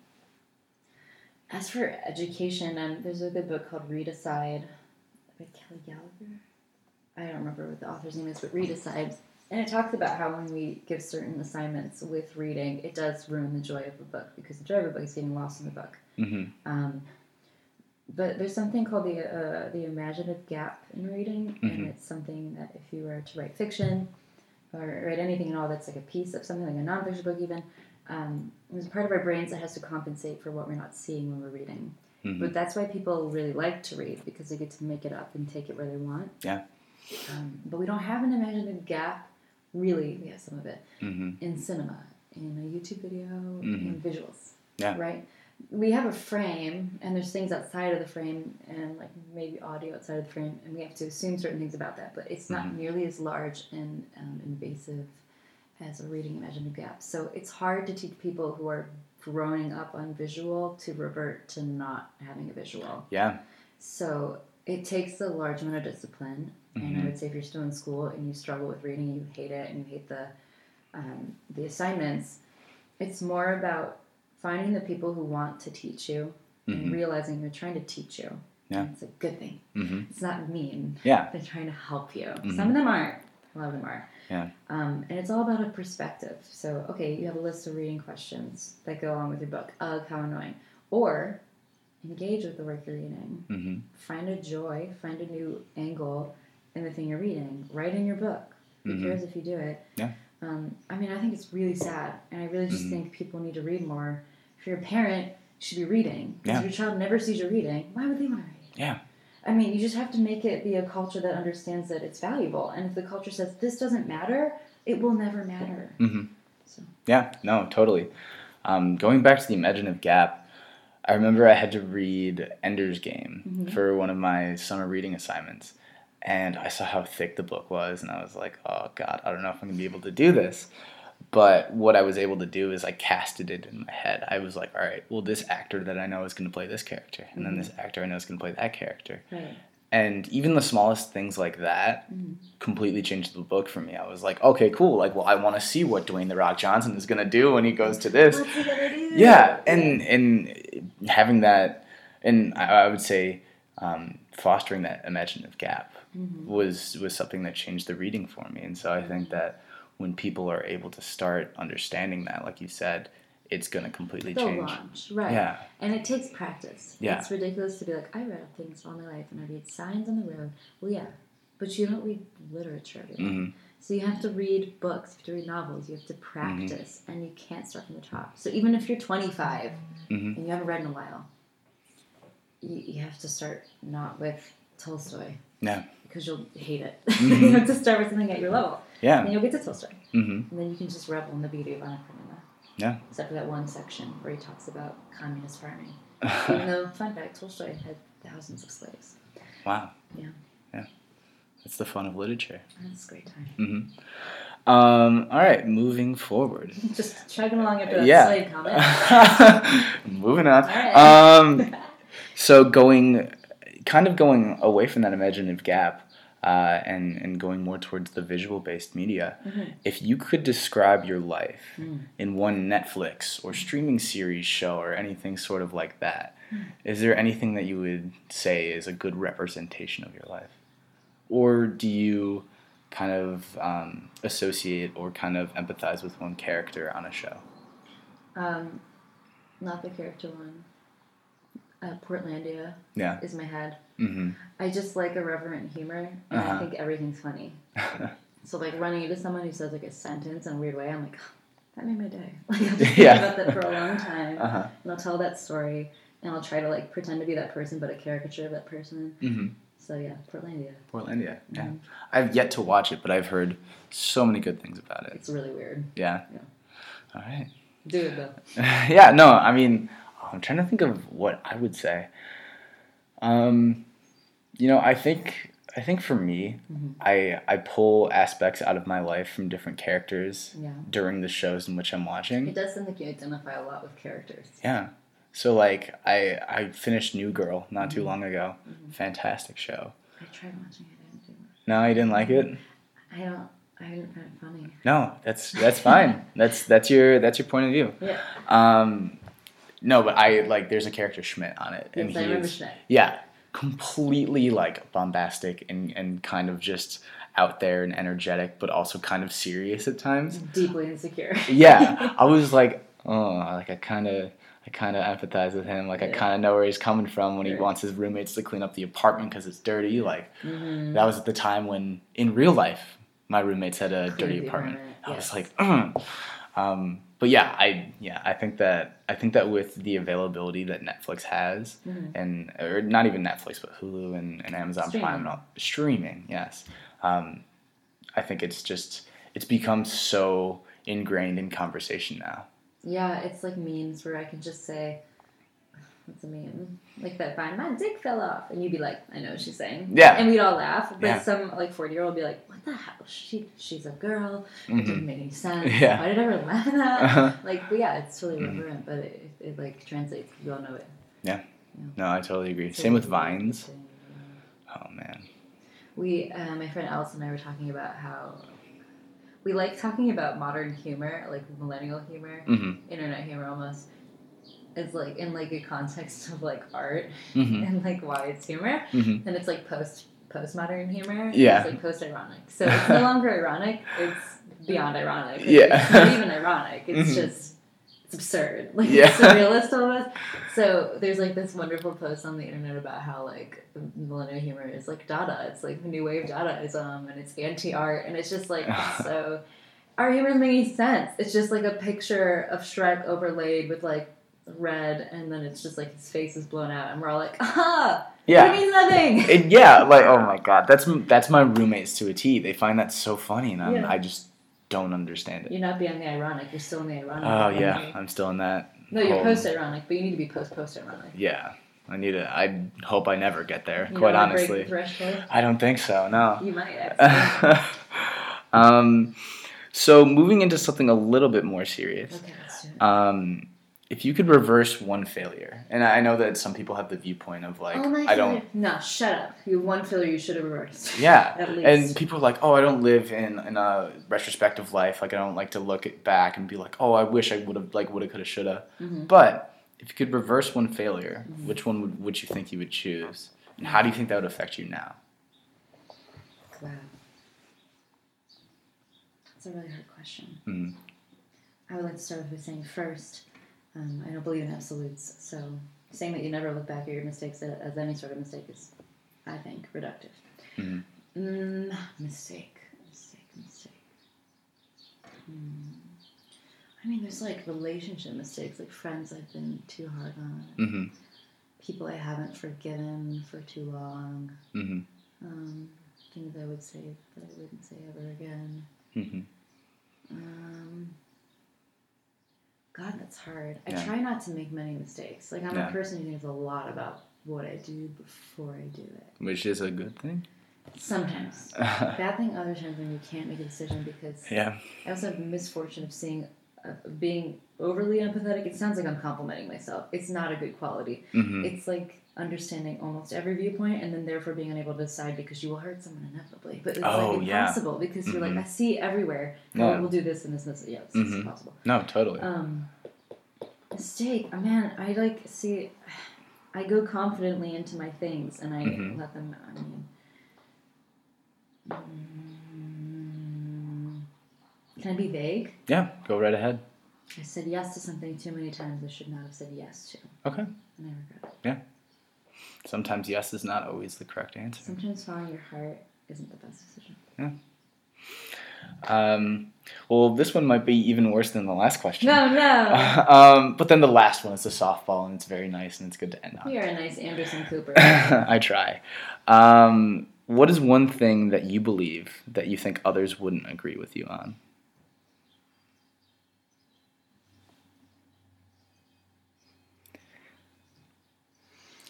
as for education, um, there's a good book called Readicide by Kelly Gallagher. I don't remember what the author's name is, but Readicide. And it talks about how when we give certain assignments with reading, it does ruin the joy of the book because the joy of a book is getting lost in the book. Mm-hmm. Um, but there's something called the uh, the imaginative gap in reading, Mhm. and it's something that if you were to write fiction or write anything at all that's like a piece of something like a nonfiction book, even um, there's a part of our brains that has to compensate for what we're not seeing when we're reading. Mm-hmm. But that's why people really like to read because they get to make it up and take it where they want. Yeah. Um, but we don't have an imaginative gap. Really, we have some of it Mm-hmm. in cinema, in a YouTube video, Mhm. in visuals. Yeah. Right? We have a frame, and there's things outside of the frame, and like maybe audio outside of the frame, and we have to assume certain things about that, but it's not Mhm. nearly as large and um, invasive as a reading imaginative gap. So it's hard to teach people who are growing up on visual to revert to not having a visual. Yeah. So it takes a large amount of discipline. And I Mhm. would say if you're still in school and you struggle with reading, you hate it, and you hate the um, the assignments, it's more about finding the people who want to teach you and Mhm. realizing they're trying to teach you. Yeah. It's a good thing. Mm-hmm. It's not mean. Yeah. They're trying to help you. Mhm. Some of them aren't. A lot of them are. Yeah. Um, and it's all about a perspective. So, okay, you have a list of reading questions that go along with your book. Ugh, how annoying. Or engage with the work you're reading Mm-hmm. find a joy, find a new angle, in the thing you're reading. Write in your book. Who Mhm. cares if you do it? Yeah. Um, I mean, I think it's really sad, and I really just Mhm. think people need to read more. If you're a parent, you should be reading. Yeah. if your child never sees you reading, why would they want to read? Yeah. I mean, you just have to make it be a culture that understands that it's valuable. And if the culture says this doesn't matter, it will never matter. Mm-hmm. So. Yeah, no, totally. Um, going back to the imaginative gap, I remember I had to read Ender's Game Mhm. for one of my summer reading assignments, and I saw how thick the book was, and I was like, "Oh God, I don't know if I'm gonna be able to do this." But what I was able to do is I casted it in my head. I was like, "All right, well, this actor that I know is gonna play this character, and then Mhm. this actor I know is gonna play that character." Right. And even the smallest things like that Mhm. completely changed the book for me. I was like, okay, cool. Like, well, I want to see what Dwayne the Rock Johnson is gonna do when he goes to this. What's he gonna do? Yeah, and and having that, and I, I would say, um, fostering that imaginative gap Mhm. was was something that changed the reading for me. And so I think that when people are able to start understanding that, like you said, it's gonna completely They'll change. launch. Right. Yeah, And it takes practice. Yeah. It's ridiculous to be like, I read things all my life and I read signs on the road. Well, yeah, but you don't read literature. every day. hmm So you have to read books, you have to read novels, you have to Mm-hmm. practice, and you can't start from the top. So even if you're 25 hmm and you haven't read in a while, you, you have to start not with Tolstoy Yeah. Because you'll hate it. [LAUGHS] Mhm. you have to start with something at your level. yeah, Then you'll get to Tolstoy. Mm-hmm. And then you can just revel in the beauty of Anna Karenina. Yeah. Except for that one section where he talks about communist farming. [LAUGHS] Even though, fun fact, Tolstoy had thousands of slaves. wow. Yeah. Yeah. That's the fun of literature. That's a great time. hmm Um, all right, moving forward. [LAUGHS] Just chugging along after that Yeah. slave comment. moving on. Right. Um, so going, kind of going away from that imaginative gap, uh, and and going more towards the visual based media. Mhm. If you could describe your life Mm. in one Netflix or streaming series show or anything sort of like that, Mm. is there anything that you would say is a good representation of your life, or do you kind of um, associate or kind of empathize with one character on a show? Um, not the character one. Uh, Portlandia Yeah. is my head. hmm I just like irreverent humor, and Uh-huh. I think everything's funny. [LAUGHS] So like running into someone who says like a sentence in a weird way, I'm like, that made my day. [LAUGHS] Like I'll just think Yeah. about that for a long time, uh-huh. and I'll tell that story, and I'll try to like pretend to be that person, but a caricature of that person. hmm So yeah, Portlandia. Portlandia. Yeah. Mhm. I've yet to watch it, but I've heard so many good things about it. It's really weird. Yeah. Yeah. All right. Do it though. [LAUGHS] yeah, no, I mean, I'm trying to think of what I would say. Um, you know, I think I think for me, Mhm. I I pull aspects out of my life from different characters Yeah. during the shows in which I'm watching. It does seem like you identify a lot with characters. Yeah. So like I I finished New Girl not too Mhm. long ago. Mhm. Fantastic show. I tried watching it. I didn't do much. No, you didn't like it? I don't. I didn't find it funny. No, that's that's fine. [LAUGHS] that's that's your that's your point of view. Yeah. Um, no, but I like there's a character Schmidt on it, and Yes, I remember Schmidt. yeah, completely like bombastic and and kind of just out there and energetic, but also kind of serious at times. Deeply insecure. Yeah, [LAUGHS] I was like, oh, like I kind of. I kind of empathize with him. Like I kind of know where he's coming from when he wants his roommates to clean up the apartment because it's dirty. Like hmm that was at the time when, in real life, my roommates had a Clean dirty apartment. apartment, I was like, "Ugh." [CLEARS THROAT] um, but yeah, I yeah, I think that I think that with the availability that Netflix has, Mhm. and or not even Netflix, but Hulu and, and Amazon Prime Streaming. and all streaming, yes, um, I think it's just it's become so ingrained in conversation now. Yeah, it's like memes where I can just say, "What's a meme?" Like that vine, my dick fell off, and you'd be like, "I know what she's saying." Yeah. and we'd all laugh. But Yeah. some like forty year old would be like, "What the hell? She she's a girl. It Mhm. didn't make any sense. Yeah. Why did I ever laugh at that?" Uh-huh. Like, but yeah, it's really Mhm. reverent, but it, it, it like translates. We all know it. Yeah. No, I totally agree. So Same with vines. Oh man. We, uh, my friend Alice and I were talking about how we like talking about modern humor, like millennial humor, hmm internet humor almost. It's like in like a context of like art hmm and like why it's humor, hmm and it's like post postmodern humor. Yeah. it's like post ironic. So it's no [LAUGHS] longer ironic; it's beyond ironic. Yeah. it's not even ironic. It's Mhm. just it's absurd. [LAUGHS] Like Yeah. it's surrealist almost. So there's like this wonderful post on the internet about how like millennial humor is like Dada. It's like the new wave Dadaism and it's anti art and it's just like [LAUGHS] so. Our humor doesn't make any sense. It's just like a picture of Shrek overlaid with like red, and then it's just like his face is blown out, and we're all like, ah, Yeah. it means nothing. It, yeah, like oh my god, that's that's my roommates to a T. They find that so funny, and I'm, Yeah. I just don't understand it. You're not being the ironic. You're still in the ironic. Oh yeah. I'm still in that. No, you're post ironic, but you need to be post post ironic. Yeah, I need to. I hope I never get there. You quite honestly. I don't think so. No. You might. [LAUGHS] Actually. um, so moving into something a little bit more serious. okay, let's do it. Um, if you could reverse one failure, and I know that some people have the viewpoint of like, oh I don't. No, shut up. You have one failure you should have reversed. Yeah, [LAUGHS] At least. and people are like, oh, I don't live in, in a retrospective life. Like, I don't like to look it back and be like, oh, I wish I would have, like, woulda, coulda, shoulda. Mhm. But if you could reverse one failure, Mhm. which one would, would you think you would choose? And how do you think that would affect you now? Wow. That's a really hard question. Mm. I would like to start by saying first, um, I don't believe in absolutes, so saying that you never look back at your mistakes as any sort of mistake is, I think, reductive. Mhm. Mm, mistake, mistake, mistake. Hmm. I mean, there's like relationship mistakes, like friends I've been too hard on, hmm people I haven't forgiven for too long, hmm um, things I would say that I wouldn't say ever again. hmm Um, God, that's hard. I Yeah. try not to make many mistakes. Like I'm Yeah. a person who thinks a lot about what I do before I do it. Which is a good thing. Sometimes [LAUGHS] bad thing. Other times when you can't make a decision because yeah. I also have the misfortune of seeing, being overly empathetic. It sounds like I'm complimenting myself. It's not a good quality. hmm It's like understanding almost every viewpoint and then therefore being unable to decide because you will hurt someone inevitably. But it's Oh, like yeah. impossible because you're Mhm. like, I see everywhere. Yeah. Oh, we'll do this and this and this. Yeah, it's, Mhm. it's impossible. No, totally. Um, mistake. Oh, man, I like see. I go confidently into my things and I Mhm. let them. I mean, mm, can I be vague? yeah, go right ahead. I said yes to something too many times I should not have said yes to, Okay. and I regret it. Yeah. Sometimes yes is not always the correct answer. Sometimes following your heart isn't the best decision. Yeah. Um, well, this one might be even worse than the last question. No, no. [LAUGHS] um, but then the last one is a softball, and it's very nice, and it's good to end on. You're a nice Anderson Cooper. [LAUGHS] I try. Um, what is one thing that you believe that you think others wouldn't agree with you on?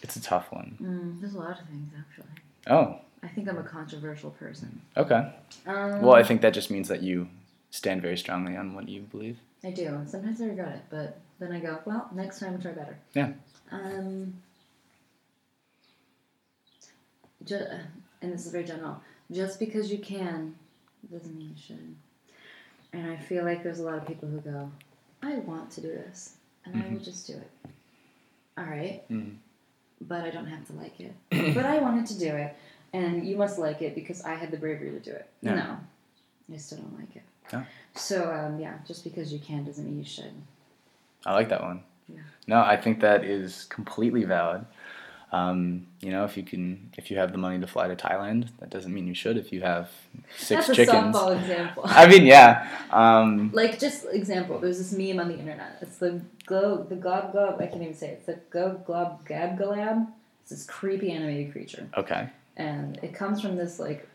It's a tough one. Mm, there's a lot of things actually. Oh, I think I'm a controversial person. okay. Um, Well, I think that just means that you stand very strongly on what you believe. I do. and Sometimes I regret it, but then I go, well, next time try better. Yeah. Um. And this is very general. Just because you can doesn't mean you should. And I feel like there's a lot of people who go, I want to do this, and I will just do it. All right, Mhm. But I don't have to like it. [CLEARS THROAT] but I wanted to do it, and you must like it because I had the bravery to do it. Yeah. No, I still don't like it. Yeah. So um, yeah, just because you can doesn't mean you should. I like that one. Yeah. No, I think that is completely valid. Um, you know, if you can, if you have the money to fly to Thailand, that doesn't mean you should. If you have six That's a chickens, softball example. [LAUGHS] I mean, yeah. Um, like just example, there's this meme on the internet. It's the go the gob gob. I can't even say it. It's the go glob gab galab. It's this creepy animated creature, okay. and it comes from this like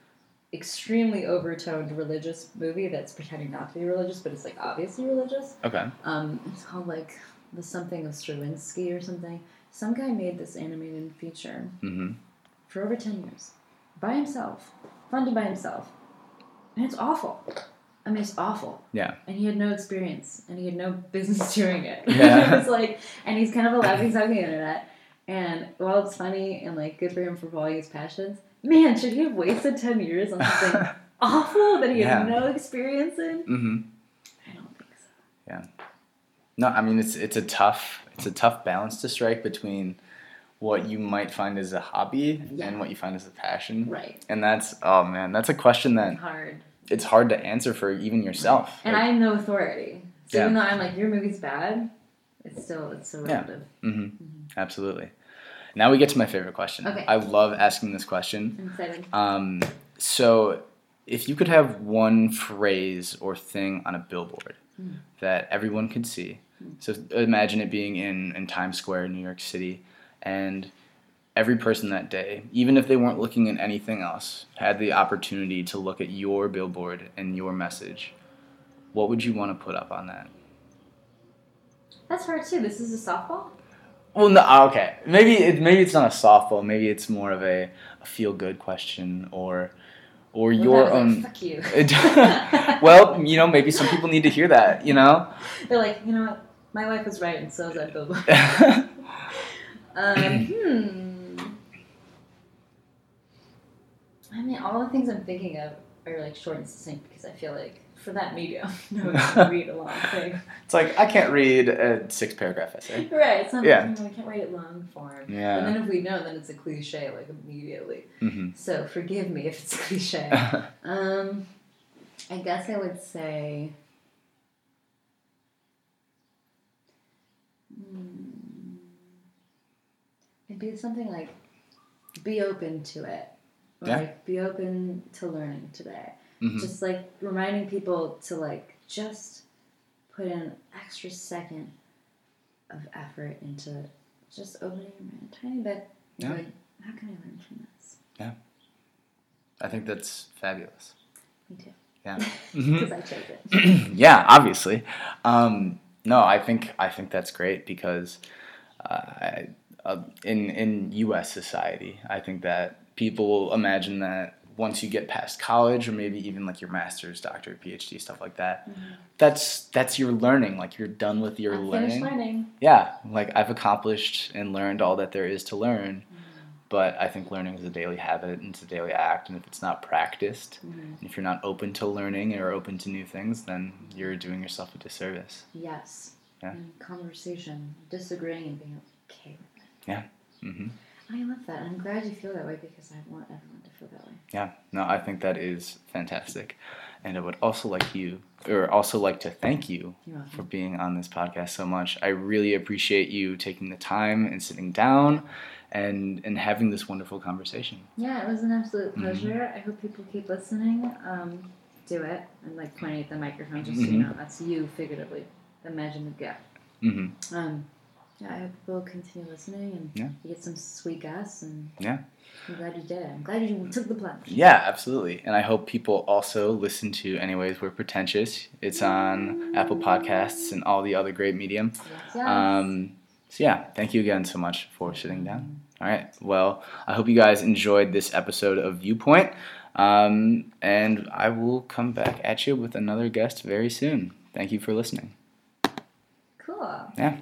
extremely overtoned religious movie that's pretending not to be religious, but it's like obviously religious. Okay. Um, it's called like the something of Stravinsky or something. Some guy made this animated feature Mm-hmm. for over 10 years by himself, funded by himself. And it's awful. I mean, it's awful. Yeah. And he had no experience and he had no business [LAUGHS] doing it. Yeah. [LAUGHS] it was like, and he's kind of a laughing stock on the internet. And while it's funny and like good for him for following his passions, man, should he have wasted 10 years on something [LAUGHS] awful that he Yeah. had no experience in? Mm-hmm. I don't think so. Yeah. No, I mean it's it's a tough it's a tough balance to strike between what you might find as a hobby Yeah. and what you find as a passion. Right. And that's oh man, that's a question that Hard. it's hard to answer for even yourself. And Like, I have no authority. So Yeah. even though I'm like, your movie's bad, it's still it's so Yeah. relative. hmm Absolutely. Now we get to my favorite question. Okay. I love asking this question. I'm excited. Um, so, if you could have one phrase or thing on a billboard Hmm. that everyone could see, so imagine it being in, in Times Square in New York City, and every person that day, even if they weren't looking at anything else, had the opportunity to look at your billboard and your message, what would you want to put up on that? That's hard too. This is a softball. Well, no, ah, okay. Maybe it, maybe it's not a softball. Maybe it's more of a, a feel good question or or if your was like, own. Fuck you. [LAUGHS] well, you know, maybe some people need to hear that. You know. They're like, you know what? My wife was right, and so is that billboard. [LAUGHS] Um, hmm. I mean, all the things I'm thinking of are like short and succinct because I feel like for that medium, [LAUGHS] no one can [LAUGHS] read a long thing. it's like I can't read a six paragraph essay. Right. It's not Yeah. you know, I can't write it long form. Yeah. And then if we know, then it's a cliche like immediately. Mm-hmm. So forgive me if it's cliche. um, I guess I would say. Hmm, it'd be something like, be open to it. Yeah. Like, be open to learning today. hmm Just like reminding people to like just put in an extra second of effort into just opening your mind a tiny bit. Yeah. Like, how can I learn from this? Yeah. I think that's fabulous. Me too. Yeah. [LAUGHS] Because I chose it. [CLEARS THROAT] yeah, obviously. Um, no, I think I think that's great because uh, uh, in in U.S. society, I think that people imagine that once you get past college or maybe even like your master's, doctorate, PhD, stuff like that, that's that's your learning. Like you're done with your learning. learning. Yeah, like I've accomplished and learned all that there is to learn. But I think learning is a daily habit and it's a daily act, and if it's not practiced, Mhm. if you're not open to learning or open to new things, then you're doing yourself a disservice. Yes. Yeah. And conversation, disagreeing and being okay with it. Yeah. Mm-hmm. I love that. I'm glad you feel that way because I want everyone to feel that way. Yeah, no, I think that is fantastic, and I would also like you, or also like to thank you for being on this podcast so much. I really appreciate you taking the time and sitting down, and and having this wonderful conversation. Yeah, it was an absolute Mhm. pleasure. I hope people keep listening. Um, do it. I'm like pointing at the microphone just so you Mhm. know that's you figuratively. Imagine the gap. hmm Um, yeah, I hope people continue listening and Yeah. you get some sweet guests. And Yeah. I'm glad you did it. I'm glad you [LAUGHS] took the plunge. Yeah, absolutely. And I hope people also listen to Anyways We're Pretentious. It's on Apple Podcasts and all the other great medium. Yes, yes. Um, so yeah, thank you again so much for sitting down. All right. Well, I hope you guys enjoyed this episode of Viewpoint. Um, and I will come back at you with another guest very soon. Thank you for listening. Yeah.